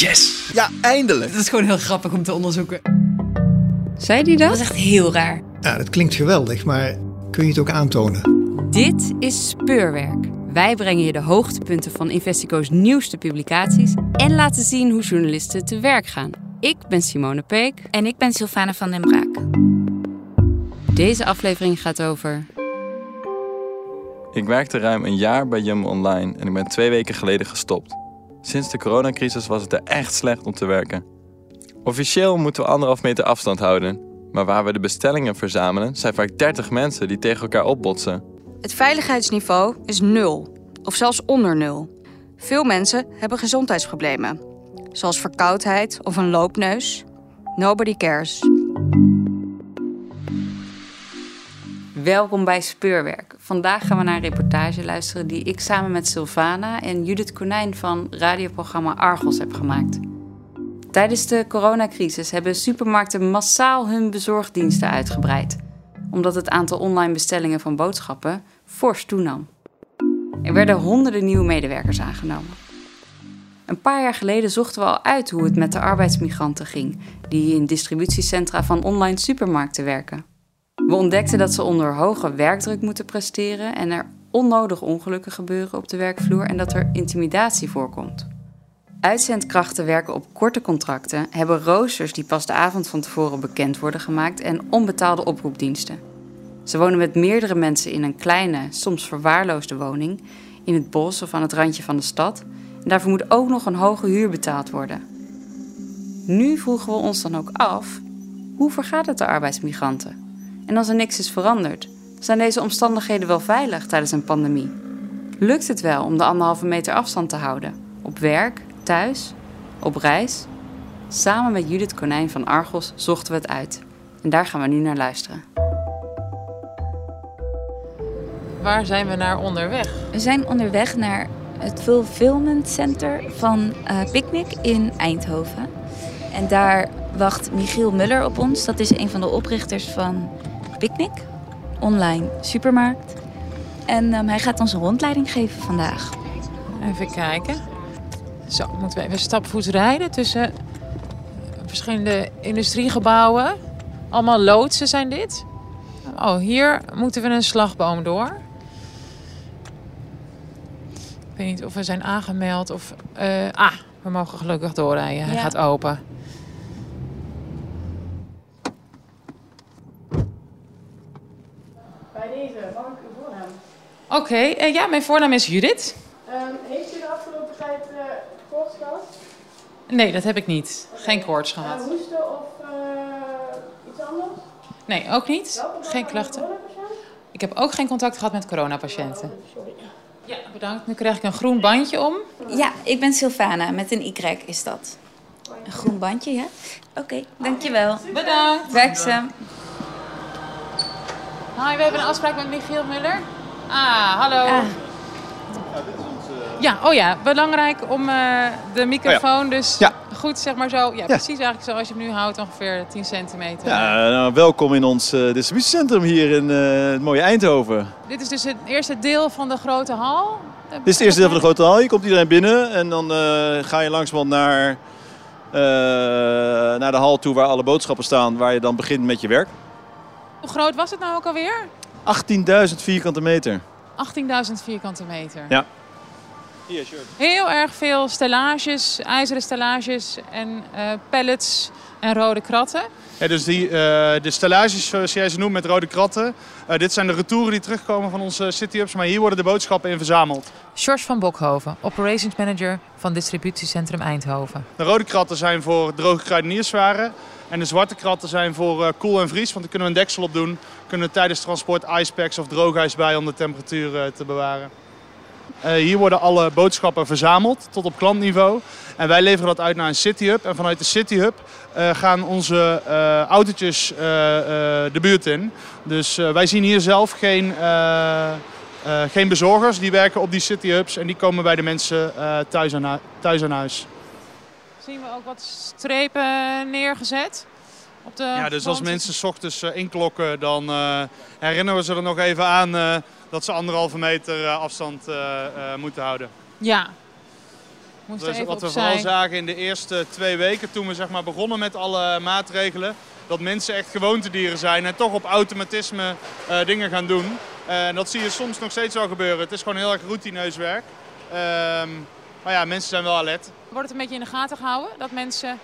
Yes! Ja, eindelijk! Dat is gewoon heel grappig om te onderzoeken. Zei die dat? Dat is echt heel raar. Ja, dat klinkt geweldig, maar kun je het ook aantonen? Dit is Speurwerk. Wij brengen je de hoogtepunten van Investico's nieuwste publicaties en laten zien hoe journalisten te werk gaan. Ik ben Simone Peek. En ik ben Sylvana van den Braak. Deze aflevering gaat over. Ik werkte ruim een jaar bij Jumbo Online en ik ben twee weken geleden gestopt. Sinds de coronacrisis was het er echt slecht om te werken. Officieel moeten we anderhalf meter afstand houden, maar waar we de bestellingen verzamelen zijn vaak 30 mensen die tegen elkaar opbotsen. Het veiligheidsniveau is nul, of zelfs onder nul. Veel mensen hebben gezondheidsproblemen, zoals verkoudheid of een loopneus. Nobody cares. Welkom bij Speurwerk. Vandaag gaan we naar een reportage luisteren die ik samen met Sylvana en Judith Konijn van radioprogramma Argos heb gemaakt. Tijdens de coronacrisis hebben supermarkten massaal hun bezorgdiensten uitgebreid, omdat het aantal online bestellingen van boodschappen fors toenam. Er werden honderden nieuwe medewerkers aangenomen. Een paar jaar geleden zochten we al uit hoe het met de arbeidsmigranten ging, die in distributiecentra van online supermarkten werken. We ontdekten dat ze onder hoge werkdruk moeten presteren en er onnodig ongelukken gebeuren op de werkvloer en dat er intimidatie voorkomt. Uitzendkrachten werken op korte contracten, hebben roosters die pas de avond van tevoren bekend worden gemaakt en onbetaalde oproepdiensten. Ze wonen met meerdere mensen in een kleine, soms verwaarloosde woning, in het bos of aan het randje van de stad. En daarvoor moet ook nog een hoge huur betaald worden. Nu vroegen we ons dan ook af: hoe vergaat het de arbeidsmigranten? En als er niks is veranderd, zijn deze omstandigheden wel veilig tijdens een pandemie? Lukt het wel om de anderhalve meter afstand te houden? Op werk, thuis, op reis? Samen met Judith Konijn van Argos zochten we het uit. En daar gaan we nu naar luisteren. Waar zijn we naar onderweg? We zijn onderweg naar het Fulfillment Center van uh, Picnic in Eindhoven. En daar wacht Michiel Muller op ons. Dat is een van de oprichters van Picnic, online supermarkt. En um, hij gaat ons een rondleiding geven vandaag. Even kijken. Zo, moeten we even stapvoets rijden tussen verschillende industriegebouwen. Allemaal loodsen zijn dit. Oh, hier moeten we een slagboom door. Ik weet niet of we zijn aangemeld of... Uh, ah, we mogen gelukkig doorrijden. Hij ja. gaat open. Bij deze, mag ik uw voornaam? Oké, okay, uh, ja, mijn voornaam is Judith. Um, heeft u de afgelopen tijd uh, koorts gehad? Nee, dat heb ik niet. Okay. Geen koorts gehad. Uh, hoesten of iets anders? Nee, ook niet. Geen klachten. Ik heb ook geen contact gehad met coronapatiënten. Oh, sorry. Ja, bedankt. Nu krijg ik een groen bandje om. Ja, ik ben Sylvana. Met een Y is dat. Een groen bandje, ja? Oké, okay, dankjewel. Bedankt. Werkzaam. Hi, we hebben een afspraak met Michiel Muller. Ah, hallo. Ah. Ja, oh ja, belangrijk om uh, de microfoon oh ja. dus ja. goed, zeg maar zo. Ja, ja, precies eigenlijk zoals je hem nu houdt, ongeveer 10 centimeter. Ja, nou, welkom in ons uh, distributiecentrum hier in uh, het mooie Eindhoven. Dit is dus het eerste deel van de grote hal. Dit is het eerste deel van de grote hal. Je komt iedereen binnen en dan ga je langzamerhand naar, naar de hal toe waar alle boodschappen staan, waar je dan begint met je werk. Hoe groot was het nou ook alweer? 18.000 vierkante meter. 18.000 vierkante meter. Ja. Hier, sure. Heel erg veel stellages, ijzeren stellages en uh, pallets en rode kratten. Ja, dus die, uh, de stellages, zoals jij ze noemt, met rode kratten. Uh, dit zijn de retouren die terugkomen van onze city-ups, maar hier worden de boodschappen in verzameld. George van Bokhoven, Operations Manager van Distributiecentrum Eindhoven. De rode kratten zijn voor droge kruidenierswaren. En de zwarte kratten zijn voor uh, koel en vries, want daar kunnen we een deksel op doen. Kunnen tijdens transport ijspacks of droogijs bij om de temperatuur uh, te bewaren. Uh, hier worden alle boodschappen verzameld tot op klantniveau. En wij leveren dat uit naar een City Hub. En vanuit de City Hub uh, gaan onze uh, autootjes de buurt in. Dus wij zien hier zelf geen, geen bezorgers. Die werken op die City Hubs en die komen bij de mensen thuis aan, thuis aan huis. Zien we ook wat strepen neergezet? Op de ja, dus als mensen s ochtends inklokken, dan herinneren we ze er nog even aan dat ze anderhalve meter afstand moeten houden. Ja. Dus wat we vooral zagen in de eerste twee weken toen we zeg maar, begonnen met alle maatregelen. Dat mensen echt gewoontedieren zijn en toch op automatisme eh, dingen gaan doen. Eh, En dat zie je soms nog steeds wel gebeuren. Het is gewoon heel erg routineus werk. Ehm, maar ja, mensen zijn wel alert. Wordt het een beetje in de gaten gehouden? Dat mensen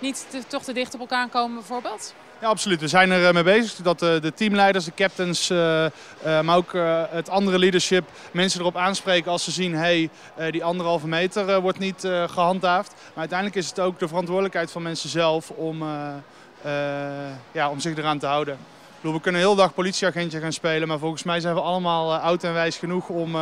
niet toch te dicht op elkaar komen bijvoorbeeld? Ja, absoluut. We zijn er eh, mee bezig. Dat eh, de teamleiders, de captains, eh, maar ook het andere leadership mensen erop aanspreken als ze zien, hey, eh, die anderhalve meter wordt niet eh, gehandhaafd. Maar uiteindelijk is het ook de verantwoordelijkheid van mensen zelf om, ja, om zich eraan te houden. Ik bedoel, we kunnen heel dag politieagentje gaan spelen, maar volgens mij zijn we allemaal oud en wijs genoeg om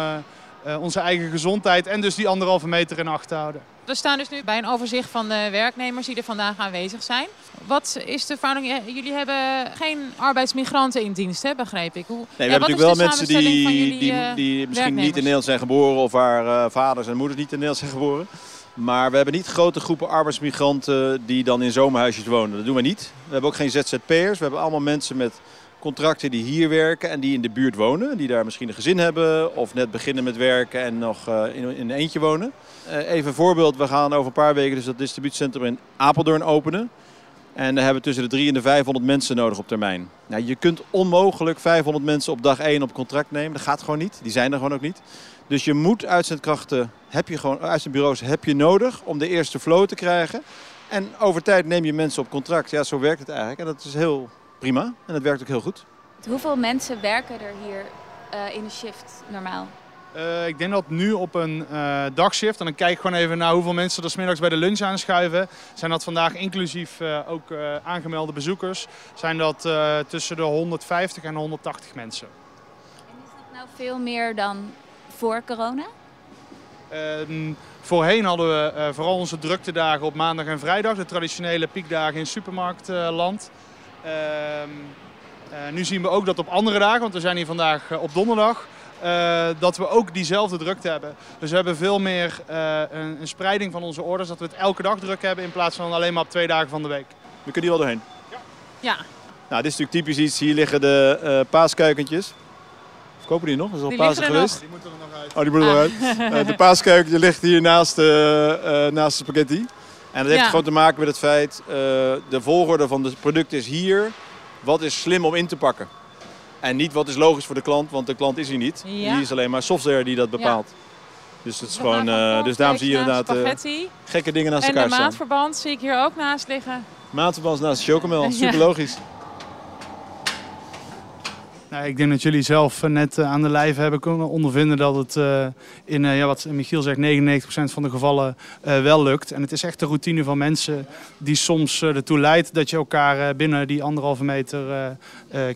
onze eigen gezondheid en dus die anderhalve meter in acht te houden. We staan dus nu bij een overzicht van de werknemers die er vandaag aanwezig zijn. Wat is de verhouding? Eh, Jullie hebben geen arbeidsmigranten in dienst, hè, begreep ik. Hoe, Nee, we ja, hebben wat natuurlijk wel mensen die, jullie, die, eh, die misschien niet in? Nederland zijn geboren of waar eh, vaders en moeders niet in Nederland zijn geboren. Maar we hebben niet grote groepen arbeidsmigranten die dan in zomerhuisjes wonen. Dat doen we niet. We hebben ook geen ZZP'ers. We hebben allemaal mensen met contracten die hier werken en die in de buurt wonen. Die daar misschien een gezin hebben of net beginnen met werken en nog eh, in, een eentje wonen. Eh, even een voorbeeld. We gaan over een paar weken dus dat distributiecentrum in Apeldoorn openen. En daar hebben we tussen de 300 en de 500 mensen nodig op termijn. Nou, je kunt onmogelijk 500 mensen op dag 1 op contract nemen. Dat gaat gewoon niet. Die zijn er gewoon ook niet. Dus je moet uitzendkrachten, heb je gewoon, uitzendbureaus heb je nodig om de eerste flow te krijgen. En over tijd neem je mensen op contract. Ja, zo werkt het eigenlijk. En dat is heel prima. En dat werkt ook heel goed. Hoeveel mensen werken er hier eh, in de shift normaal? Eh, ik denk dat nu op een eh, dagshift, en dan kijk ik gewoon even naar hoeveel mensen er 's middags bij de lunch aanschuiven, zijn dat vandaag inclusief eh, ook eh, aangemelde bezoekers, zijn dat eh, tussen de 150 en 180 mensen. Nou, veel meer dan voor corona? Ehm, voorheen hadden we eh, vooral onze druktedagen op maandag en vrijdag, de traditionele piekdagen in supermarktland. Nu zien we ook dat op andere dagen, want we zijn hier vandaag eh, op donderdag, eh, dat we ook diezelfde drukte hebben. Dus we hebben veel meer eh, een, een spreiding van onze orders, dat we het elke dag druk hebben in plaats van alleen maar op twee dagen van de week. We kunnen hier wel doorheen. Ja, Nou, dit is natuurlijk typisch iets. Hier liggen de eh paaskuikentjes. Verkopen die nog? Dat is al Pasen geweest. Die moeten er nog uit. Oh, die moet er nog uit. Eh, de paaskuikentje ligt hier naast de, eh, naast de spaghetti. En dat heeft gewoon te maken met het feit, eh, de volgorde van de producten is hier. Wat is slim om in te pakken? En niet wat is logisch voor de klant, want de klant is hier niet. Hier is alleen maar software die dat bepaalt. Dus het is gewoon, eh, dus daarom zie je inderdaad spaghetti. gekke dingen naast En de elkaar staan. maatverband zie ik hier ook naast liggen. Maatverband naast de chocomel, super logisch. Nou, ik denk dat jullie zelf eh, net eh, aan de lijf hebben kunnen ondervinden dat het eh, in, ja, wat Michiel zegt, 99% van de gevallen wel lukt. En het is echt de routine van mensen die soms ertoe leidt dat je elkaar binnen die anderhalve meter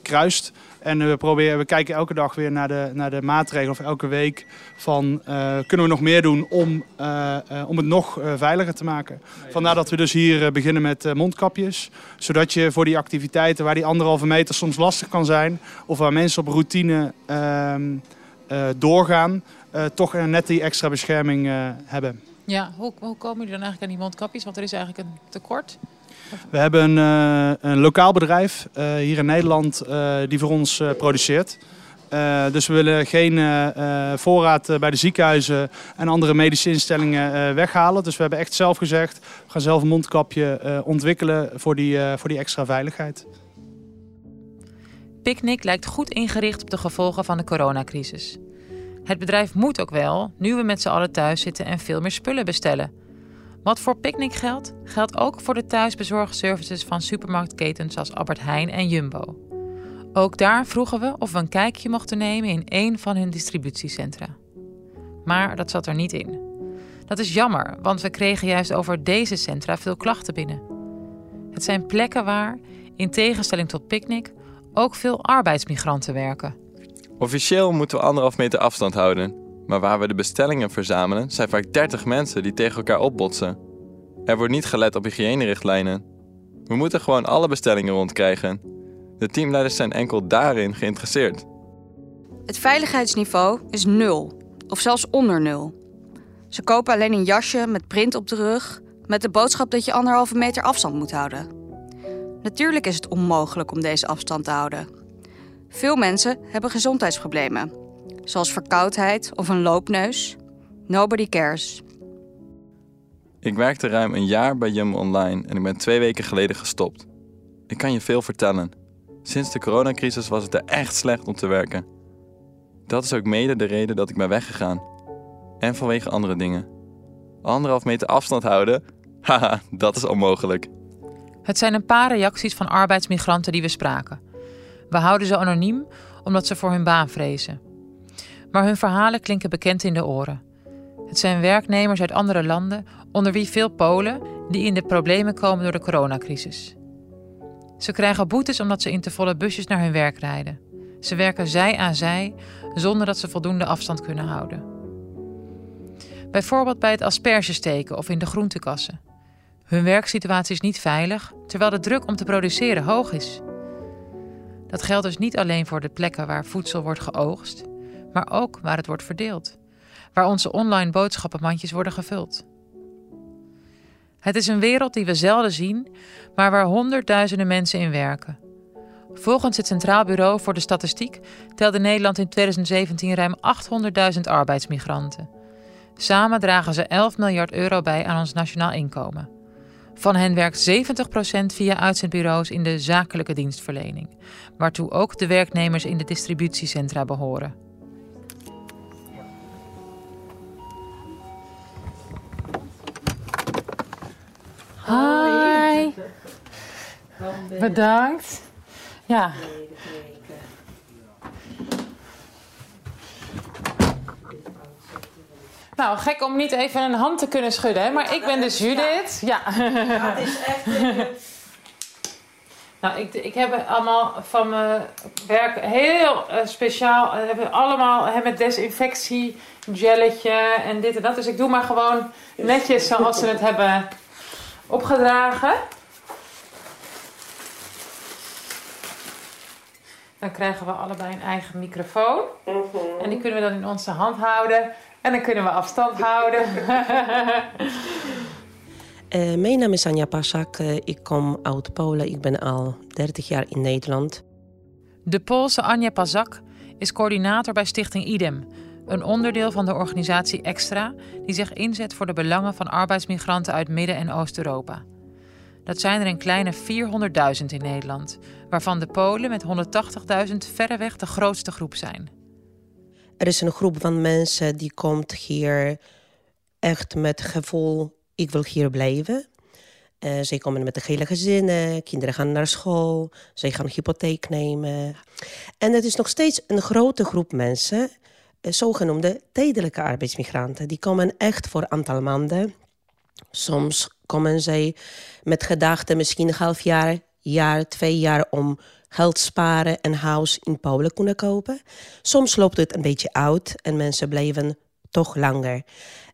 kruist. En we, proberen, we kijken elke dag weer naar de, naar de maatregelen of elke week van eh, kunnen we nog meer doen om, eh, eh, om het nog veiliger te maken. Vandaar dat we dus hier beginnen met mondkapjes. Zodat je voor die activiteiten waar die anderhalve meter soms lastig kan zijn. Of waar mensen op routine ehm, eh, doorgaan. toch net die extra bescherming hebben. Ja, hoe, hoe komen jullie dan eigenlijk aan die mondkapjes? Want er is eigenlijk een tekort. We hebben een, eh, een lokaal bedrijf eh, hier in Nederland eh, die voor ons produceert. Dus we willen geen voorraad bij de ziekenhuizen en andere medische instellingen weghalen. Dus we hebben echt zelf gezegd, we gaan zelf een mondkapje ontwikkelen voor die, voor die extra veiligheid. Picnic lijkt goed ingericht op de gevolgen van de coronacrisis. Het bedrijf moet ook wel, nu we met z'n allen thuis zitten en veel meer spullen bestellen. Wat voor Picnic geldt, geldt ook voor de thuisbezorgservices van supermarktketens als Albert Heijn en Jumbo. Ook daar vroegen we of we een kijkje mochten nemen in één van hun distributiecentra. Maar dat zat er niet in. Dat is jammer, want we kregen juist over deze centra veel klachten binnen. Het zijn plekken waar, in tegenstelling tot Picnic, ook veel arbeidsmigranten werken. Officieel moeten we anderhalf meter afstand houden. Maar waar we de bestellingen verzamelen, zijn vaak 30 mensen die tegen elkaar opbotsen. Er wordt niet gelet op hygiënerichtlijnen. We moeten gewoon alle bestellingen rondkrijgen. De teamleiders zijn enkel daarin geïnteresseerd. Het veiligheidsniveau is nul, of zelfs onder nul. Ze kopen alleen een jasje met print op de rug, met de boodschap dat je anderhalve meter afstand moet houden. Natuurlijk is het onmogelijk om deze afstand te houden. Veel mensen hebben gezondheidsproblemen, zoals verkoudheid of een loopneus. Nobody cares. Ik werkte ruim een jaar bij Jumbo Online en ik ben twee weken geleden gestopt. Ik kan je veel vertellen. Sinds de coronacrisis was het er echt slecht om te werken. Dat is ook mede de reden dat ik ben weggegaan. En vanwege andere dingen. Anderhalf meter afstand houden? Haha, dat is onmogelijk. Het zijn een paar reacties van arbeidsmigranten die we spraken. We houden ze anoniem omdat ze voor hun baan vrezen. Maar hun verhalen klinken bekend in de oren. Het zijn werknemers uit andere landen, onder wie veel Polen, die in de problemen komen door de coronacrisis. Ze krijgen boetes omdat ze in te volle busjes naar hun werk rijden. Ze werken zij aan zij zonder dat ze voldoende afstand kunnen houden. Bijvoorbeeld bij het aspergesteken of in de groentekassen. Hun werksituatie is niet veilig, terwijl de druk om te produceren hoog is. Dat geldt dus niet alleen voor de plekken waar voedsel wordt geoogst, maar ook waar het wordt verdeeld, waar onze online boodschappenmandjes worden gevuld. Het is een wereld die we zelden zien, maar waar honderdduizenden mensen in werken. Volgens het Centraal Bureau voor de Statistiek telde Nederland in 2017 ruim 800.000 arbeidsmigranten. Samen dragen ze 11 miljard euro bij aan ons nationaal inkomen. Van hen werkt 70% via uitzendbureaus in de zakelijke dienstverlening, waartoe ook de werknemers in de distributiecentra behoren. Bedankt. Ja. Nou, gek om niet even een hand te kunnen schudden, hè? maar ik ben dus Judith. Ja. Dat is echt. Nou, ik, ik heb allemaal van mijn werk heel uh, speciaal. Uh, hebben allemaal hè, met desinfectie, gelletje en dit en dat. Dus ik doe maar gewoon netjes zoals ze het hebben opgedragen. Dan krijgen we allebei een eigen microfoon. En die kunnen we dan in onze hand houden. En dan kunnen we afstand houden. uh, mijn naam is Anja Pasak. Uh, ik kom uit Polen. Ik ben al 30 jaar in Nederland. De Poolse Anja Pazak is coördinator bij Stichting IDEM. Een onderdeel van de organisatie Extra, die zich inzet voor de belangen van arbeidsmigranten uit Midden- en Oost-Europa. Dat zijn er een kleine 400.000 in Nederland, waarvan de Polen met 180.000 verreweg de grootste groep zijn. Er is een groep van mensen die komt hier echt met het gevoel: ik wil hier blijven. Uh, zij komen met de hele gezinnen, kinderen gaan naar school, zij gaan hypotheek nemen. En het is nog steeds een grote groep mensen, uh, zogenoemde tijdelijke arbeidsmigranten. Die komen echt voor een aantal maanden. Soms komen zij met gedachten misschien een half jaar, jaar, twee jaar om geld sparen en huis in Polen kunnen kopen. Soms loopt het een beetje oud en mensen blijven toch langer.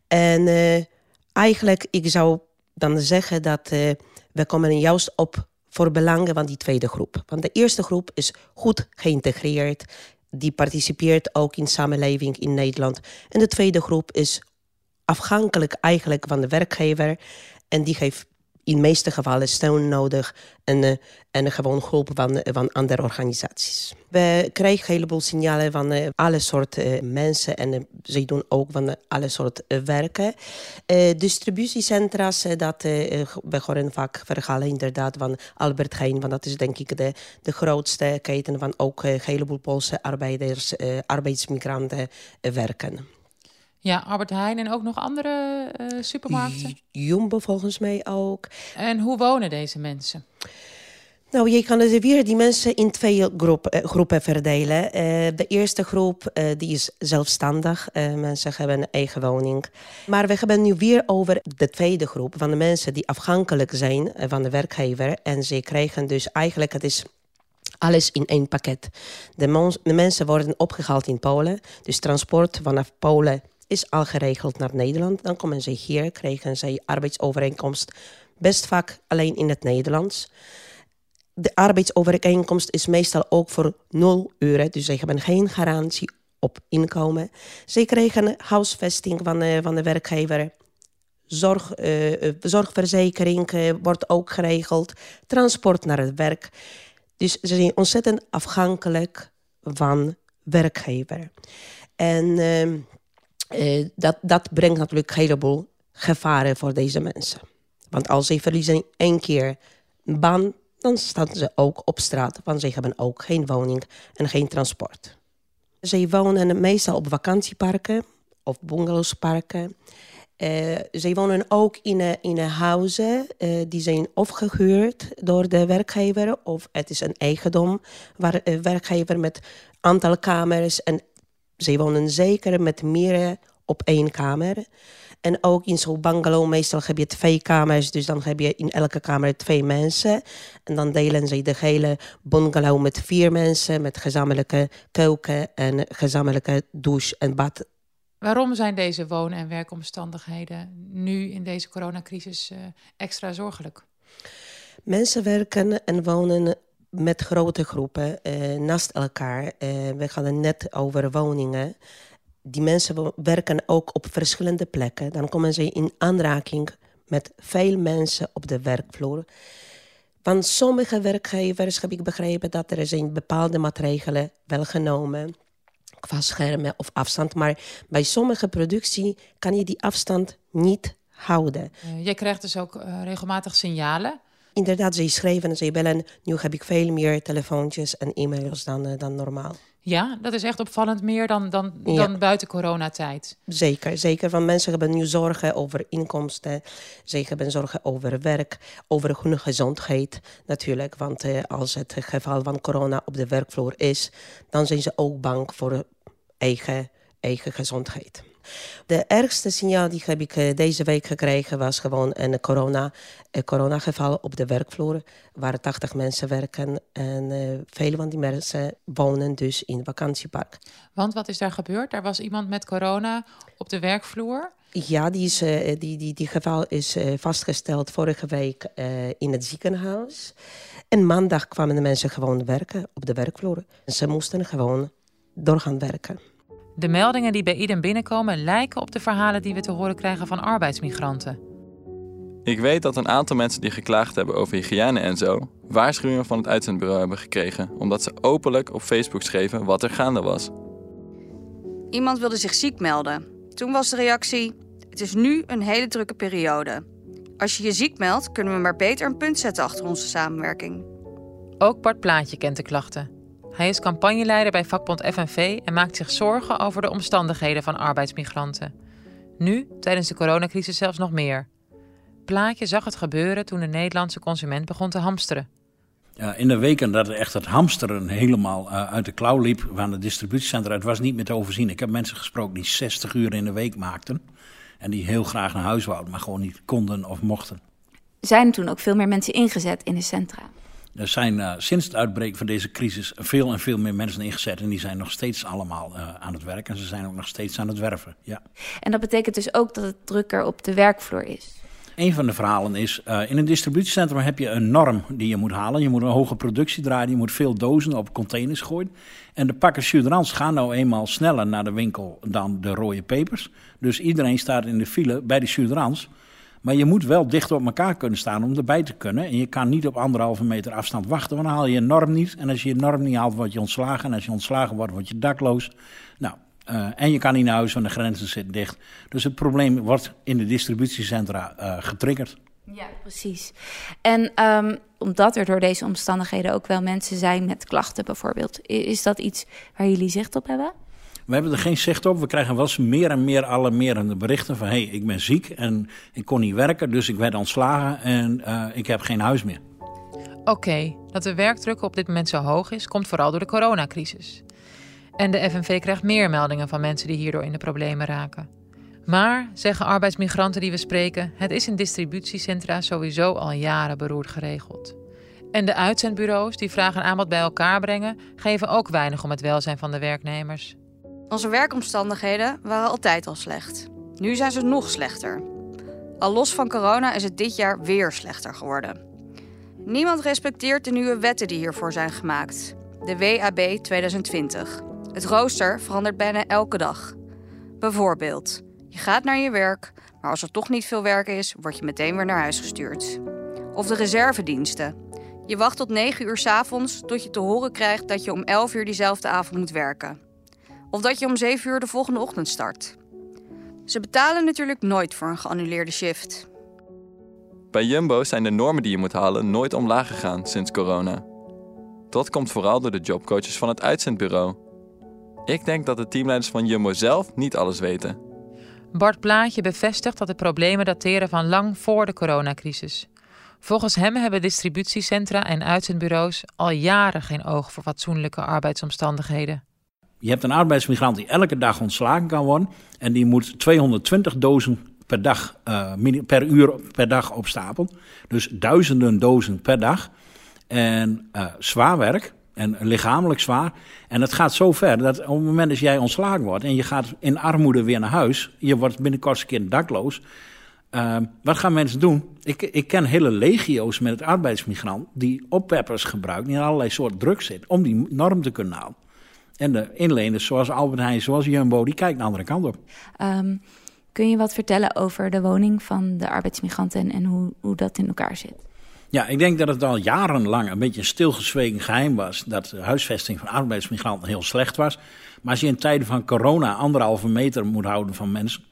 En uh, eigenlijk, ik zou dan zeggen dat uh, we komen juist op voor belangen van die tweede groep. Want de eerste groep is goed geïntegreerd. Die participeert ook in samenleving in Nederland. En de tweede groep is afhankelijk eigenlijk van de werkgever. En die geeft in de meeste gevallen steun nodig en, uh, en gewoon hulp van, van andere organisaties. We krijgen een heleboel signalen van uh, alle soorten mensen en ze doen ook van alle soorten werken. distributiecentra's, dat we horen vaak verhalen inderdaad van Albert Heijn, want dat is denk ik de, de grootste keten van ook een heleboel Poolse arbeiders, arbeidsmigranten werken. Ja, Albert Heijn en ook nog andere uh, supermarkten? Jumbo volgens mij ook. En hoe wonen deze mensen? Nou, je kan dus weer die mensen in twee groep, uh, groepen verdelen. Uh, de eerste groep uh, die is zelfstandig. mensen hebben een eigen woning. Maar we hebben nu weer over de tweede groep van de mensen die afhankelijk zijn van de werkgever. En ze krijgen dus eigenlijk, het is alles in één pakket. De, de mensen worden opgehaald in Polen. Dus transport vanaf Polen is al geregeld naar Nederland. Dan komen ze hier, krijgen ze arbeidsovereenkomst, best vaak alleen in het Nederlands. De arbeidsovereenkomst is meestal ook voor 0 euro, dus ze hebben geen garantie op inkomen. Ze krijgen huisvesting van, uh, van de werkgever. Zorg, uh, zorgverzekering uh, wordt ook geregeld. Transport naar het werk. Dus ze zijn ontzettend afhankelijk van werkgever. En uh, dat, dat brengt natuurlijk een heleboel gevaren voor deze mensen. Want als ze verliezen één keer een baan, dan staan ze ook op straat, want ze hebben ook geen woning en geen transport. Ze wonen meestal op vakantieparken of bungalowsparken. Uh, ze wonen ook in, in huizen die zijn opgehuurd door de werkgever of het is een eigendom waar de werkgever met aantal kamers en ze wonen zeker met meer op één kamer. En ook in zo'n bungalow, meestal heb je twee kamers, dus dan heb je in elke kamer twee mensen. En dan delen ze de hele bungalow met vier mensen, met gezamenlijke keuken en gezamenlijke douche en bad. Waarom zijn deze woon- en werkomstandigheden nu in deze coronacrisis uh, extra zorgelijk? Mensen werken en wonen met grote groepen uh, naast elkaar. Uh, we het net over woningen die mensen werken ook op verschillende plekken. Dan komen ze in aanraking met veel mensen op de werkvloer. Van sommige werkgevers heb ik begrepen dat er zijn bepaalde maatregelen wel genomen qua schermen of afstand. Maar bij sommige productie kan je die afstand niet houden. Uh, jij krijgt dus ook regelmatig signalen. Inderdaad, ze schrijven en ze bellen. Nu heb ik veel meer telefoontjes en e-mails dan, uh, dan normaal. Ja, dat is echt opvallend meer dan, dan, ja. dan buiten coronatijd. Zeker, zeker. Want mensen hebben nu zorgen over inkomsten. Ze hebben zorgen over werk, over hun gezondheid natuurlijk. Want uh, als het geval van corona op de werkvloer is... dan zijn ze ook bang voor eigen, eigen gezondheid. De ergste signaal die heb ik uh, deze week gekregen was gewoon een corona, een coronageval op de werkvloer. Waar 80 mensen werken en uh, vele van die mensen wonen dus in vakantiepark. Want wat is daar gebeurd? Daar was iemand met corona op de werkvloer? Ja, die, is, uh, die, die, die geval is vastgesteld vorige week in het ziekenhuis. En maandag kwamen de mensen gewoon werken op de werkvloer. En ze moesten gewoon doorgaan werken. De meldingen die bij IDEM binnenkomen lijken op de verhalen die we te horen krijgen van arbeidsmigranten. Ik weet dat een aantal mensen die geklaagd hebben over hygiëne en zo, waarschuwingen van het uitzendbureau hebben gekregen, omdat ze openlijk op Facebook schreven wat er gaande was. Iemand wilde zich ziek melden. Toen was de reactie: Het is nu een hele drukke periode. Als je je ziek meldt, kunnen we maar beter een punt zetten achter onze samenwerking. Ook Bart Plaatje kent de klachten. Hij is campagneleider bij vakbond FNV en maakt zich zorgen over de omstandigheden van arbeidsmigranten. Nu, tijdens de coronacrisis, zelfs nog meer. Plaatje zag het gebeuren toen de Nederlandse consument begon te hamsteren. Ja, in de weken dat echt het hamsteren helemaal uh, uit de klauw liep van de distributiecentra, het was niet meer te overzien. Ik heb mensen gesproken die 60 uur in de week maakten en die heel graag naar huis wouden, maar gewoon niet konden of mochten. Zijn toen ook veel meer mensen ingezet in de centra? Er zijn uh, sinds het uitbreken van deze crisis veel en veel meer mensen ingezet. En die zijn nog steeds allemaal uh, aan het werk. En ze zijn ook nog steeds aan het werven. Ja. En dat betekent dus ook dat het drukker op de werkvloer is? Een van de verhalen is, uh, in een distributiecentrum heb je een norm die je moet halen. Je moet een hoge productie draaien, je moet veel dozen op containers gooien. En de pakken suderans gaan nou eenmaal sneller naar de winkel dan de rode pepers. Dus iedereen staat in de file bij de suderans. Maar je moet wel dicht op elkaar kunnen staan om erbij te kunnen. En je kan niet op anderhalve meter afstand wachten, want dan haal je je norm niet. En als je je norm niet haalt, word je ontslagen. En als je ontslagen wordt, word je dakloos. Nou, uh, en je kan niet naar huis, want de grenzen zitten dicht. Dus het probleem wordt in de distributiecentra uh, getriggerd. Ja, precies. En um, omdat er door deze omstandigheden ook wel mensen zijn met klachten bijvoorbeeld... is dat iets waar jullie zicht op hebben? We hebben er geen zicht op. We krijgen wel eens meer en meer alarmerende berichten van... hé, hey, ik ben ziek en ik kon niet werken, dus ik werd ontslagen en uh, ik heb geen huis meer. Oké, dat de werkdruk op dit moment zo hoog is, komt vooral door de coronacrisis. En de FNV krijgt meer meldingen van mensen die hierdoor in de problemen raken. Maar, zeggen arbeidsmigranten die we spreken, het is in distributiecentra sowieso al jaren beroerd geregeld. En de uitzendbureaus die vraag en aanbod bij elkaar brengen, geven ook weinig om het welzijn van de werknemers. Onze werkomstandigheden waren altijd al slecht. Nu zijn ze nog slechter. Al los van corona is het dit jaar weer slechter geworden. Niemand respecteert de nieuwe wetten die hiervoor zijn gemaakt. De WAB 2020. Het rooster verandert bijna elke dag. Bijvoorbeeld, je gaat naar je werk, maar als er toch niet veel werk is, word je meteen weer naar huis gestuurd. Of de reservediensten. Je wacht tot 9 uur 's avonds tot je te horen krijgt dat je om 11 uur diezelfde avond moet werken. Of dat je om 7 uur de volgende ochtend start. Ze betalen natuurlijk nooit voor een geannuleerde shift. Bij Jumbo zijn de normen die je moet halen nooit omlaag gegaan sinds corona. Dat komt vooral door de jobcoaches van het uitzendbureau. Ik denk dat de teamleiders van Jumbo zelf niet alles weten. Bart Plaatje bevestigt dat de problemen dateren van lang voor de coronacrisis. Volgens hem hebben distributiecentra en uitzendbureaus al jaren geen oog voor fatsoenlijke arbeidsomstandigheden. Je hebt een arbeidsmigrant die elke dag ontslagen kan worden. En die moet 220 dozen per, dag, uh, per uur per dag opstapelen. Dus duizenden dozen per dag. En uh, zwaar werk. En lichamelijk zwaar. En het gaat zo ver dat op het moment dat jij ontslagen wordt en je gaat in armoede weer naar huis, je wordt binnenkort een keer dakloos. Uh, wat gaan mensen doen? Ik, ik ken hele legio's met het arbeidsmigrant die oppeppers gebruiken, die in allerlei soorten druk zitten, om die norm te kunnen halen. En de inleners zoals Albert Heijn, zoals Jumbo, die kijken de andere kant op. Um, kun je wat vertellen over de woning van de arbeidsmigranten en, en hoe, hoe dat in elkaar zit? Ja, ik denk dat het al jarenlang een beetje een stilgezwegen geheim was dat de huisvesting van arbeidsmigranten heel slecht was. Maar als je in tijden van corona anderhalve meter moet houden van mensen.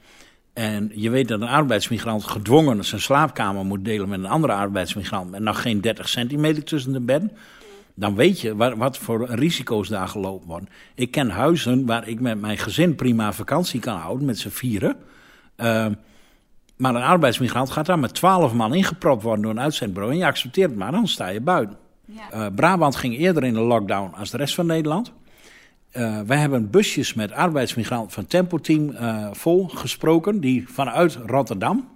En je weet dat een arbeidsmigrant gedwongen zijn slaapkamer moet delen met een andere arbeidsmigrant. En nog geen 30 centimeter tussen de bedden. Dan weet je wat, wat voor risico's daar gelopen worden. Ik ken huizen waar ik met mijn gezin prima vakantie kan houden, met z'n vieren. Uh, maar een arbeidsmigrant gaat daar met twaalf man ingepropt worden door een uitzendbureau. En je accepteert het maar, dan sta je buiten. Ja. Uh, Brabant ging eerder in de lockdown als de rest van Nederland. Uh, wij hebben busjes met arbeidsmigranten van Tempo Team uh, vol gesproken. Die vanuit Rotterdam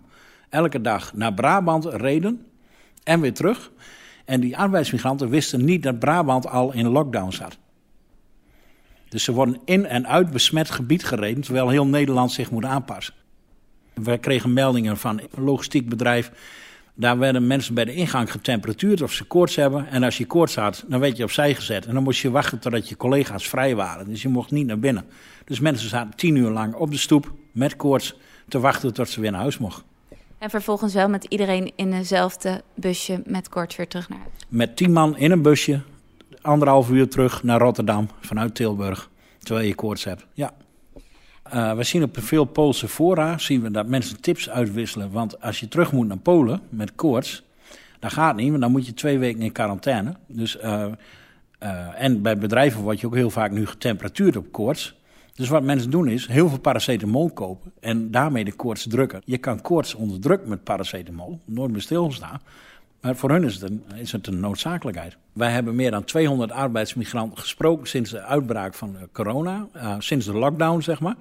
elke dag naar Brabant reden en weer terug. En die arbeidsmigranten wisten niet dat Brabant al in lockdown zat. Dus ze worden in en uit besmet gebied gereden, terwijl heel Nederland zich moet aanpassen. Wij kregen meldingen van een logistiek bedrijf. Daar werden mensen bij de ingang getemperatuurd of ze koorts hebben. En als je koorts had, dan werd je opzij gezet. En dan moest je wachten totdat je collega's vrij waren. Dus je mocht niet naar binnen. Dus mensen zaten tien uur lang op de stoep met koorts te wachten tot ze weer naar huis mochten. En vervolgens wel met iedereen in eenzelfde busje met koorts weer terug naar huis? Met tien man in een busje, anderhalf uur terug naar Rotterdam vanuit Tilburg. Terwijl je koorts hebt, ja. Uh, we zien op veel Poolse fora zien we dat mensen tips uitwisselen. Want als je terug moet naar Polen met koorts, dan gaat niet, want dan moet je twee weken in quarantaine. Dus, uh, uh, en bij bedrijven word je ook heel vaak nu getemperatuurd op koorts. Dus wat mensen doen is heel veel paracetamol kopen en daarmee de koorts drukken. Je kan koorts onderdrukken met paracetamol, nooit meer stilstaan. Maar voor hun is het, een, is het een noodzakelijkheid. Wij hebben meer dan 200 arbeidsmigranten gesproken sinds de uitbraak van corona, uh, sinds de lockdown zeg maar.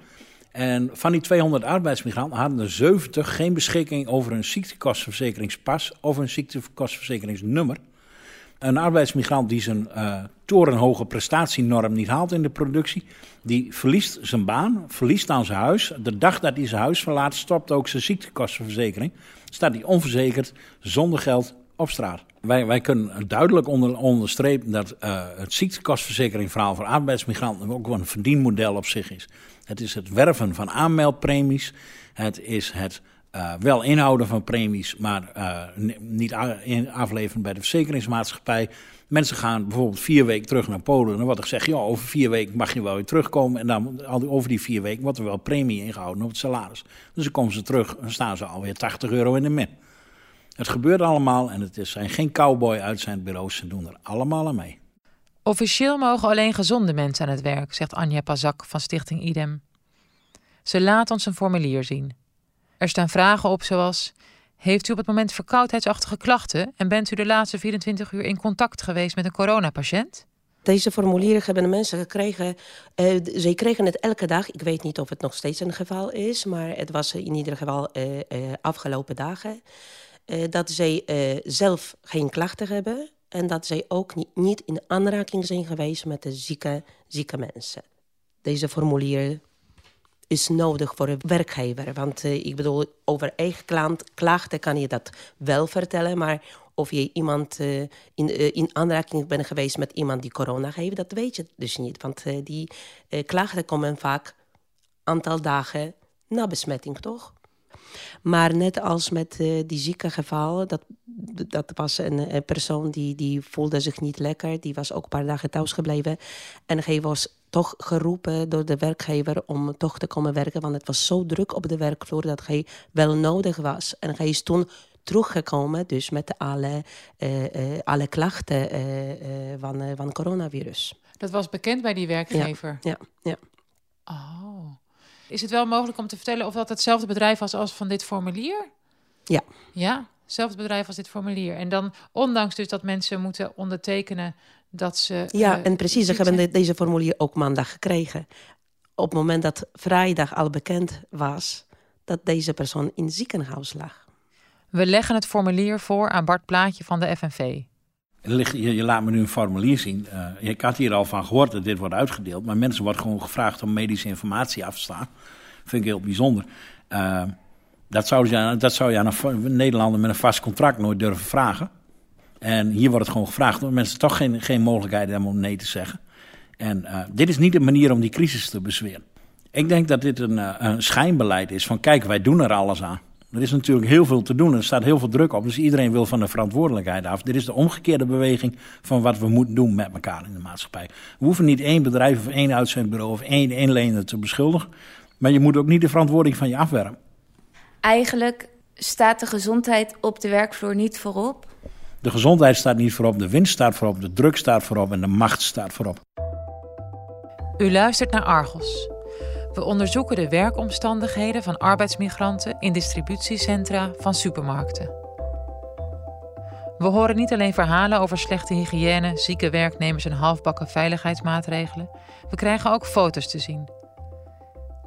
En van die 200 arbeidsmigranten hadden er 70 geen beschikking over een ziektekostenverzekeringspas of een ziektekostenverzekeringsnummer. Een arbeidsmigrant die zijn uh, torenhoge prestatienorm niet haalt in de productie, die verliest zijn baan, verliest dan zijn huis. De dag dat hij zijn huis verlaat, stopt ook zijn ziektekostenverzekering. Staat hij onverzekerd, zonder geld op straat. Wij, wij kunnen duidelijk onder, onderstrepen dat uh, het ziektekostverzekeringverhaal voor arbeidsmigranten ook wel een verdienmodel op zich is. Het is het werven van aanmeldpremies. Het is het uh, wel inhouden van premies, maar uh, niet afleveren bij de verzekeringsmaatschappij. Mensen gaan bijvoorbeeld vier weken terug naar Polen. Dan wordt er gezegd, ja, over vier weken mag je wel weer terugkomen. En dan over die vier weken wordt er wel premie ingehouden op het salaris. Dus dan komen ze terug en staan ze alweer 80 euro in de min. Het gebeurt allemaal en het zijn geen cowboy uit zijn bureaus. Ze doen er allemaal aan mee. Officieel mogen alleen gezonde mensen aan het werk, zegt Anja Pazak van Stichting IDEM. Ze laat ons een formulier zien. Er staan vragen op zoals: Heeft u op het moment verkoudheidsachtige klachten en bent u de laatste 24 uur in contact geweest met een coronapatiënt? Deze formulieren hebben de mensen gekregen. Uh, ze kregen het elke dag. Ik weet niet of het nog steeds een geval is, maar het was in ieder geval uh, afgelopen dagen. dat zij zelf geen klachten hebben en dat zij ook niet, niet in aanraking zijn geweest met de zieke, zieke mensen. Deze formulieren is nodig voor een werkgever. Want uh, ik bedoel, over eigen klant, klachten kan je dat wel vertellen. Maar of je iemand uh, in, uh, in aanraking bent geweest met iemand die corona heeft, dat weet je dus niet. Want die klachten komen vaak aantal dagen na besmetting, toch? Maar net als met uh, die ziekengevallen, dat, dat was een, een, persoon die, die voelde zich niet lekker. Die was ook een paar dagen thuis gebleven. En hij was toch geroepen door de werkgever om toch te komen werken. Want het was zo druk op de werkvloer dat hij wel nodig was. En hij is toen teruggekomen, dus met alle, uh, uh, alle klachten uh, van, van coronavirus. Dat was bekend bij die werkgever? Ja, ja. Oh. Is het wel mogelijk om te vertellen of dat hetzelfde bedrijf was als van dit formulier? Ja. Ja, hetzelfde bedrijf als dit formulier. En dan, ondanks dus dat mensen moeten ondertekenen dat ze... Ja, en precies, ze hebben deze formulier ook maandag gekregen. Op het moment dat vrijdag al bekend was dat deze persoon in ziekenhuis lag. We leggen het formulier voor aan Bart Plaatje van de FNV. Je, laat me nu een formulier zien. Uh, ik had hier al van gehoord dat dit wordt uitgedeeld. Maar mensen worden gewoon gevraagd om medische informatie af te staan. Vind ik heel bijzonder. Uh, dat zou je, dat zou je aan een Nederlander met een vast contract nooit durven vragen. En hier wordt het gewoon gevraagd. Omdat mensen toch geen, geen mogelijkheid hebben om nee te zeggen. En uh, dit is niet de manier om die crisis te bezweren. Ik denk dat dit een, een schijnbeleid is van kijk, wij doen er alles aan. Er is natuurlijk heel veel te doen. Er staat heel veel druk op. Dus iedereen wil van de verantwoordelijkheid af. Dit is de omgekeerde beweging van wat we moeten doen met elkaar in de maatschappij. We hoeven niet één bedrijf of één uitzendbureau of één inlener te beschuldigen. Maar je moet ook niet de verantwoording van je afwerpen. Eigenlijk staat de gezondheid op de werkvloer niet voorop. De gezondheid staat niet voorop, de winst staat voorop, de druk staat voorop en de macht staat voorop. U luistert naar Argos. We onderzoeken de werkomstandigheden van arbeidsmigranten in distributiecentra van supermarkten. We horen niet alleen verhalen over slechte hygiëne, zieke werknemers en halfbakken veiligheidsmaatregelen. We krijgen ook foto's te zien.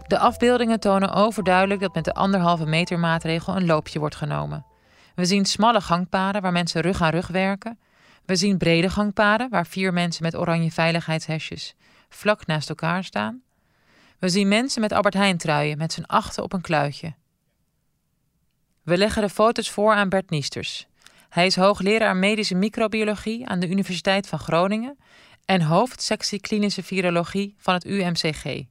De afbeeldingen tonen overduidelijk dat met de anderhalve meter maatregel een loopje wordt genomen. We zien smalle gangpaden waar mensen rug aan rug werken. We zien brede gangpaden waar vier mensen met oranje veiligheidshesjes vlak naast elkaar staan. We zien mensen met Albert Heijn truien met z'n achten op een kluitje. We leggen de foto's voor aan Bert Niesters. Hij is hoogleraar medische microbiologie aan de Universiteit van Groningen en hoofdsectie klinische virologie van het UMCG.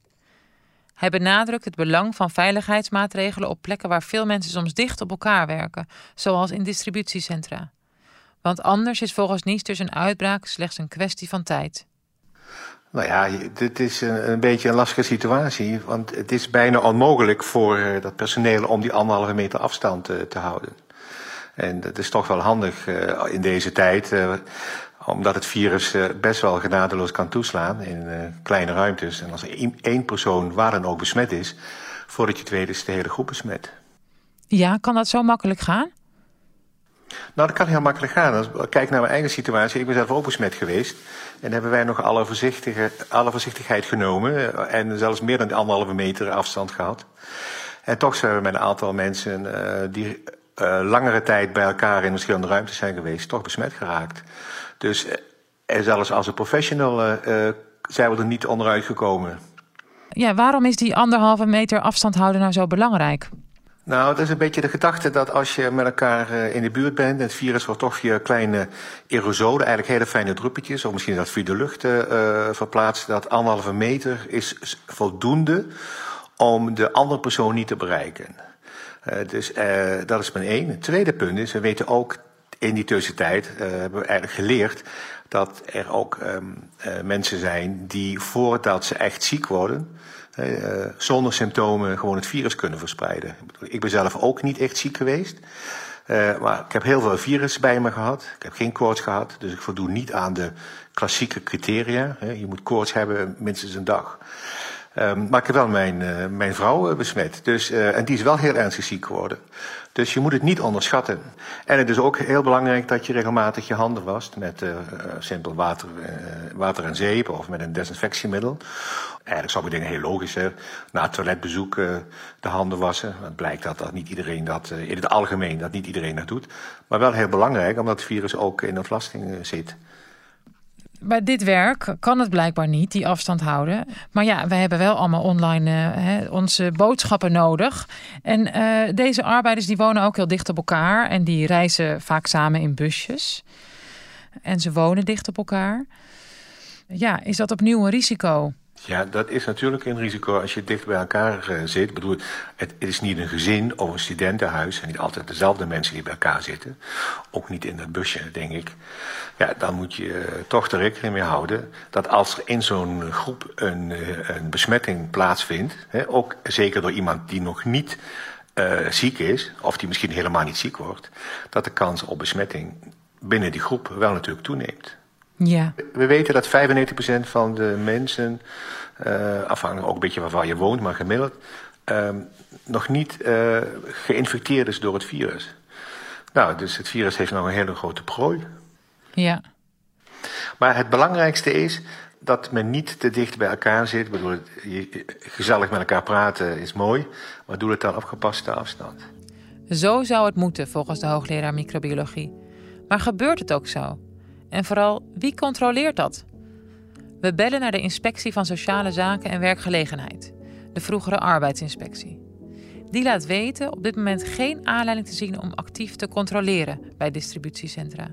Hij benadrukt het belang van veiligheidsmaatregelen op plekken waar veel mensen soms dicht op elkaar werken, zoals in distributiecentra. Want anders is volgens Niesters een uitbraak slechts een kwestie van tijd. Nou ja, dit is een, een, beetje een lastige situatie. Want het is bijna onmogelijk voor uh, dat personeel om die anderhalve meter afstand uh, te houden. En dat is toch wel handig uh, in deze tijd. omdat het virus best wel genadeloos kan toeslaan in kleine ruimtes. En als één, persoon waar dan ook besmet is, voordat je weet is de hele groep besmet. Ja, kan dat zo makkelijk gaan? Nou, dat kan heel makkelijk gaan. Kijk naar mijn eigen situatie, ik ben zelf ook besmet geweest. En hebben wij nog alle, alle voorzichtigheid genomen. Eh, en zelfs meer dan de anderhalve meter afstand gehad. En toch zijn we met een aantal mensen uh, die uh, langere tijd bij elkaar in verschillende ruimtes zijn geweest, toch besmet geraakt. Dus zelfs als een professional zijn we er niet onderuit gekomen. Ja, waarom is die anderhalve meter afstand houden nou zo belangrijk? Nou, het is een beetje de gedachte dat als je met elkaar uh, in de buurt bent... en het virus wordt toch via kleine aerosolen, eigenlijk hele fijne druppeltjes... of misschien dat via de lucht uh, verplaatst... dat anderhalve meter is voldoende om de andere persoon niet te bereiken. Dus dat is mijn één. Het tweede punt is, we weten ook in die tussentijd... hebben we eigenlijk geleerd dat er ook um, mensen zijn die voordat ze echt ziek worden... Uh, zonder symptomen gewoon het virus kunnen verspreiden. Ik ben zelf ook niet echt ziek geweest. Uh, maar ik heb heel veel virus bij me gehad. Ik heb geen koorts gehad. Dus ik voldoe niet aan de klassieke criteria. Je moet koorts hebben minstens een dag. Um, maar ik heb wel mijn, uh, mijn vrouw besmet. Dus, en die is wel heel ernstig ziek geworden. Dus je moet het niet onderschatten. En het is ook heel belangrijk dat je regelmatig je handen wast met simpel water, water en zeep of met een desinfectiemiddel. Eigenlijk zou ik denken heel logisch, hè? na het toiletbezoek de handen wassen. Het blijkt dat, dat niet iedereen dat, in het algemeen, dat niet iedereen dat doet. Maar wel heel belangrijk, omdat het virus ook in de ontlasting zit bij dit werk kan het blijkbaar niet, die afstand houden. Maar ja, we hebben wel allemaal online uh, onze boodschappen nodig. En uh, deze arbeiders die wonen ook heel dicht op elkaar. En die reizen vaak samen in busjes. En ze wonen dicht op elkaar. Ja, is dat opnieuw een risico? Ja, dat is natuurlijk een risico als je dicht bij elkaar uh, zit. Ik bedoel, het, het, is niet een gezin of een studentenhuis. En niet altijd dezelfde mensen die bij elkaar zitten. Ook niet in het busje, denk ik. Ja, dan moet je uh, toch er rekening mee houden dat als er in zo'n groep een, uh, een besmetting plaatsvindt, hè, ook zeker door iemand die nog niet ziek is, of die misschien helemaal niet ziek wordt, dat de kans op besmetting binnen die groep wel natuurlijk toeneemt. Ja. We weten dat 95% van de mensen, uh, afhankelijk ook een beetje van waar je woont, maar gemiddeld, uh, nog niet uh, geïnfecteerd is door het virus. Nou, dus het virus heeft nog een hele grote prooi. Ja. Maar het belangrijkste is dat men niet te dicht bij elkaar zit. Ik bedoel, gezellig met elkaar praten is mooi, maar doe het dan op gepaste afstand. Zo zou het moeten volgens de hoogleraar microbiologie. Maar gebeurt het ook zo? En vooral, wie controleert dat? We bellen naar de Inspectie van Sociale Zaken en Werkgelegenheid, de vroegere arbeidsinspectie. Die laat weten op dit moment geen aanleiding te zien om actief te controleren bij distributiecentra.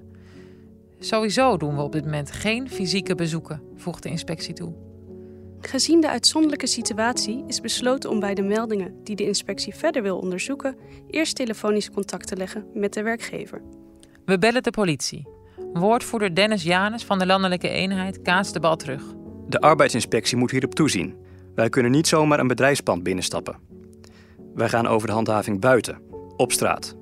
Sowieso doen we op dit moment geen fysieke bezoeken, voegt de inspectie toe. Gezien de uitzonderlijke situatie is besloten om bij de meldingen die de inspectie verder wil onderzoeken, eerst telefonisch contact te leggen met de werkgever. We bellen de politie, Woordvoerder Dennis Janus van de Landelijke Eenheid kaast de bal terug. De arbeidsinspectie moet hierop toezien. Wij kunnen niet zomaar een bedrijfspand binnenstappen. Wij gaan over de handhaving buiten, op straat.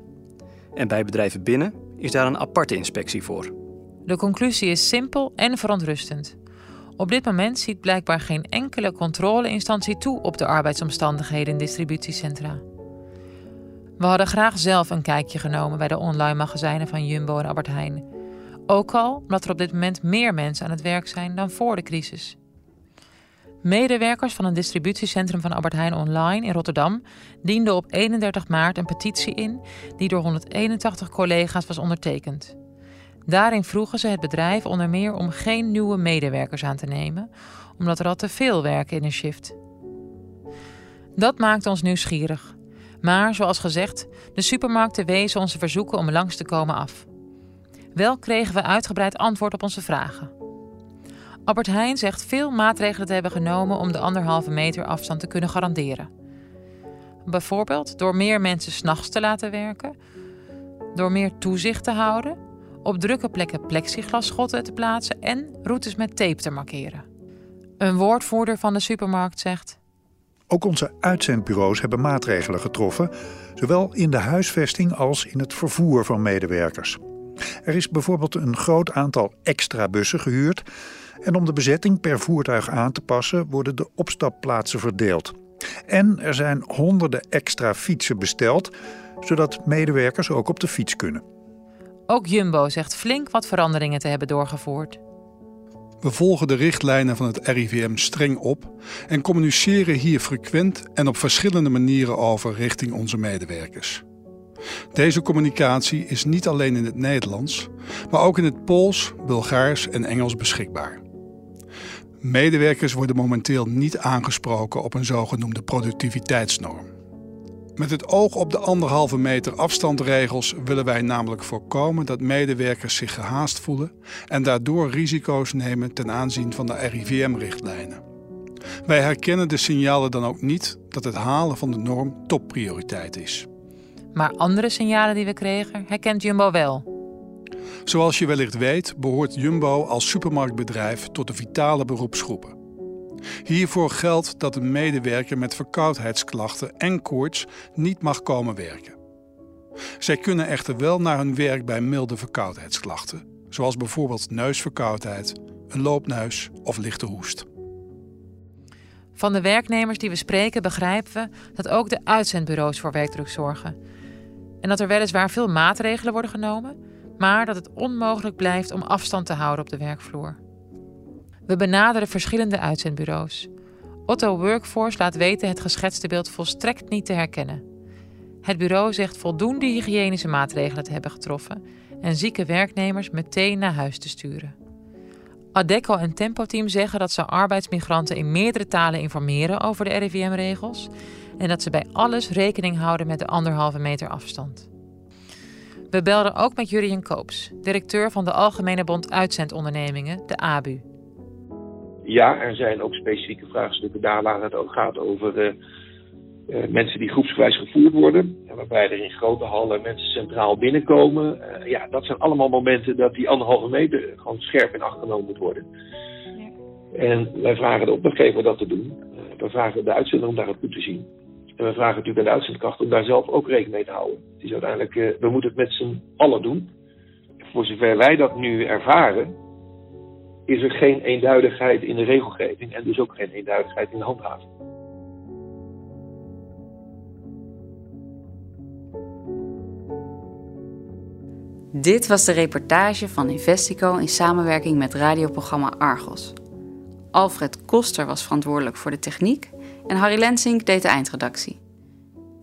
En bij bedrijven binnen is daar een aparte inspectie voor. De conclusie is simpel en verontrustend. Op dit moment ziet blijkbaar geen enkele controleinstantie toe op de arbeidsomstandigheden in distributiecentra. We hadden graag zelf een kijkje genomen bij de online magazijnen van Jumbo en Albert Heijn. Ook al omdat er op dit moment meer mensen aan het werk zijn dan voor de crisis. Medewerkers van een distributiecentrum van Albert Heijn Online in Rotterdam dienden op 31 maart een petitie in die door 181 collega's was ondertekend. Daarin vroegen ze het bedrijf onder meer om geen nieuwe medewerkers aan te nemen, omdat er al te veel werken in een shift. Dat maakte ons nieuwsgierig. Maar zoals gezegd, de supermarkten wezen onze verzoeken om langs te komen af. Wel kregen we uitgebreid antwoord op onze vragen. Albert Heijn zegt veel maatregelen te hebben genomen om de anderhalve meter afstand te kunnen garanderen. Bijvoorbeeld door meer mensen s'nachts te laten werken, door meer toezicht te houden, op drukke plekken plexiglasschotten te plaatsen en routes met tape te markeren. Een woordvoerder van de supermarkt zegt: Ook onze uitzendbureaus hebben maatregelen getroffen, zowel in de huisvesting als in het vervoer van medewerkers. Er is bijvoorbeeld een groot aantal extra bussen gehuurd. En om de bezetting per voertuig aan te passen, worden de opstapplaatsen verdeeld. En er zijn honderden extra fietsen besteld, zodat medewerkers ook op de fiets kunnen. Ook Jumbo zegt flink wat veranderingen te hebben doorgevoerd. We volgen de richtlijnen van het RIVM streng op en communiceren hier frequent en op verschillende manieren over richting onze medewerkers. Deze communicatie is niet alleen in het Nederlands, maar ook in het Pools, Bulgaars en Engels beschikbaar. Medewerkers worden momenteel niet aangesproken op een zogenoemde productiviteitsnorm. Met het oog op de anderhalve meter afstandregels willen wij namelijk voorkomen dat medewerkers zich gehaast voelen en daardoor risico's nemen ten aanzien van de RIVM-richtlijnen. Wij herkennen de signalen dan ook niet dat het halen van de norm topprioriteit is. Maar andere signalen die we kregen, herkent Jumbo wel. Zoals je wellicht weet, behoort Jumbo als supermarktbedrijf tot de vitale beroepsgroepen. Hiervoor geldt dat een medewerker met verkoudheidsklachten en koorts niet mag komen werken. Zij kunnen echter wel naar hun werk bij milde verkoudheidsklachten, zoals bijvoorbeeld neusverkoudheid, een loopneus of lichte hoest. Van de werknemers die we spreken begrijpen we dat ook de uitzendbureaus voor werkdruk zorgen. En dat er weliswaar veel maatregelen worden genomen, maar dat het onmogelijk blijft om afstand te houden op de werkvloer. We benaderen verschillende uitzendbureaus. Otto Workforce laat weten het geschetste beeld volstrekt niet te herkennen. Het bureau zegt voldoende hygiënische maatregelen te hebben getroffen en zieke werknemers meteen naar huis te sturen. Adecco en Tempo Team zeggen dat ze arbeidsmigranten in meerdere talen informeren over de RIVM-regels en dat ze bij alles rekening houden met de anderhalve meter afstand. We belden ook met Jurien Koops, directeur van de Algemene Bond Uitzendondernemingen, de ABU. ja, er zijn ook specifieke vraagstukken daar waar het ook gaat over uh, uh, mensen die groepsgewijs gevoerd worden. Waarbij er in grote hallen mensen centraal binnenkomen. Uh, ja, dat zijn allemaal momenten dat die anderhalve meter gewoon scherp in acht genomen moet worden. En wij vragen de opdrachtgever dat te doen. we vragen de uitzender om daar goed te zien. En we vragen natuurlijk aan de uitzendkracht om daar zelf ook rekening mee te houden. Het is uiteindelijk, we moeten het met z'n allen doen. Voor zover wij dat nu ervaren, is er geen eenduidigheid in de regelgeving en dus ook geen eenduidigheid in de handhaving. Dit was de reportage van Investico in samenwerking met radioprogramma Argos. Alfred Koster was verantwoordelijk voor de techniek en Harry Lensink deed de eindredactie.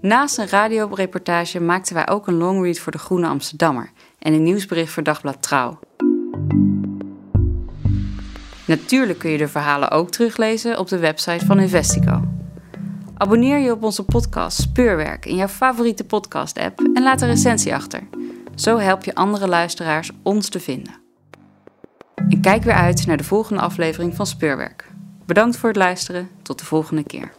Naast een radioreportage maakten wij ook een longread voor de Groene Amsterdammer en een nieuwsbericht voor Dagblad Trouw. Natuurlijk kun je de verhalen ook teruglezen op de website van Investico. Abonneer je op onze podcast Speurwerk in jouw favoriete podcast-app en laat een recensie achter. Zo help je andere luisteraars ons te vinden. En kijk weer uit naar de volgende aflevering van Speurwerk. Bedankt voor het luisteren. Tot de volgende keer.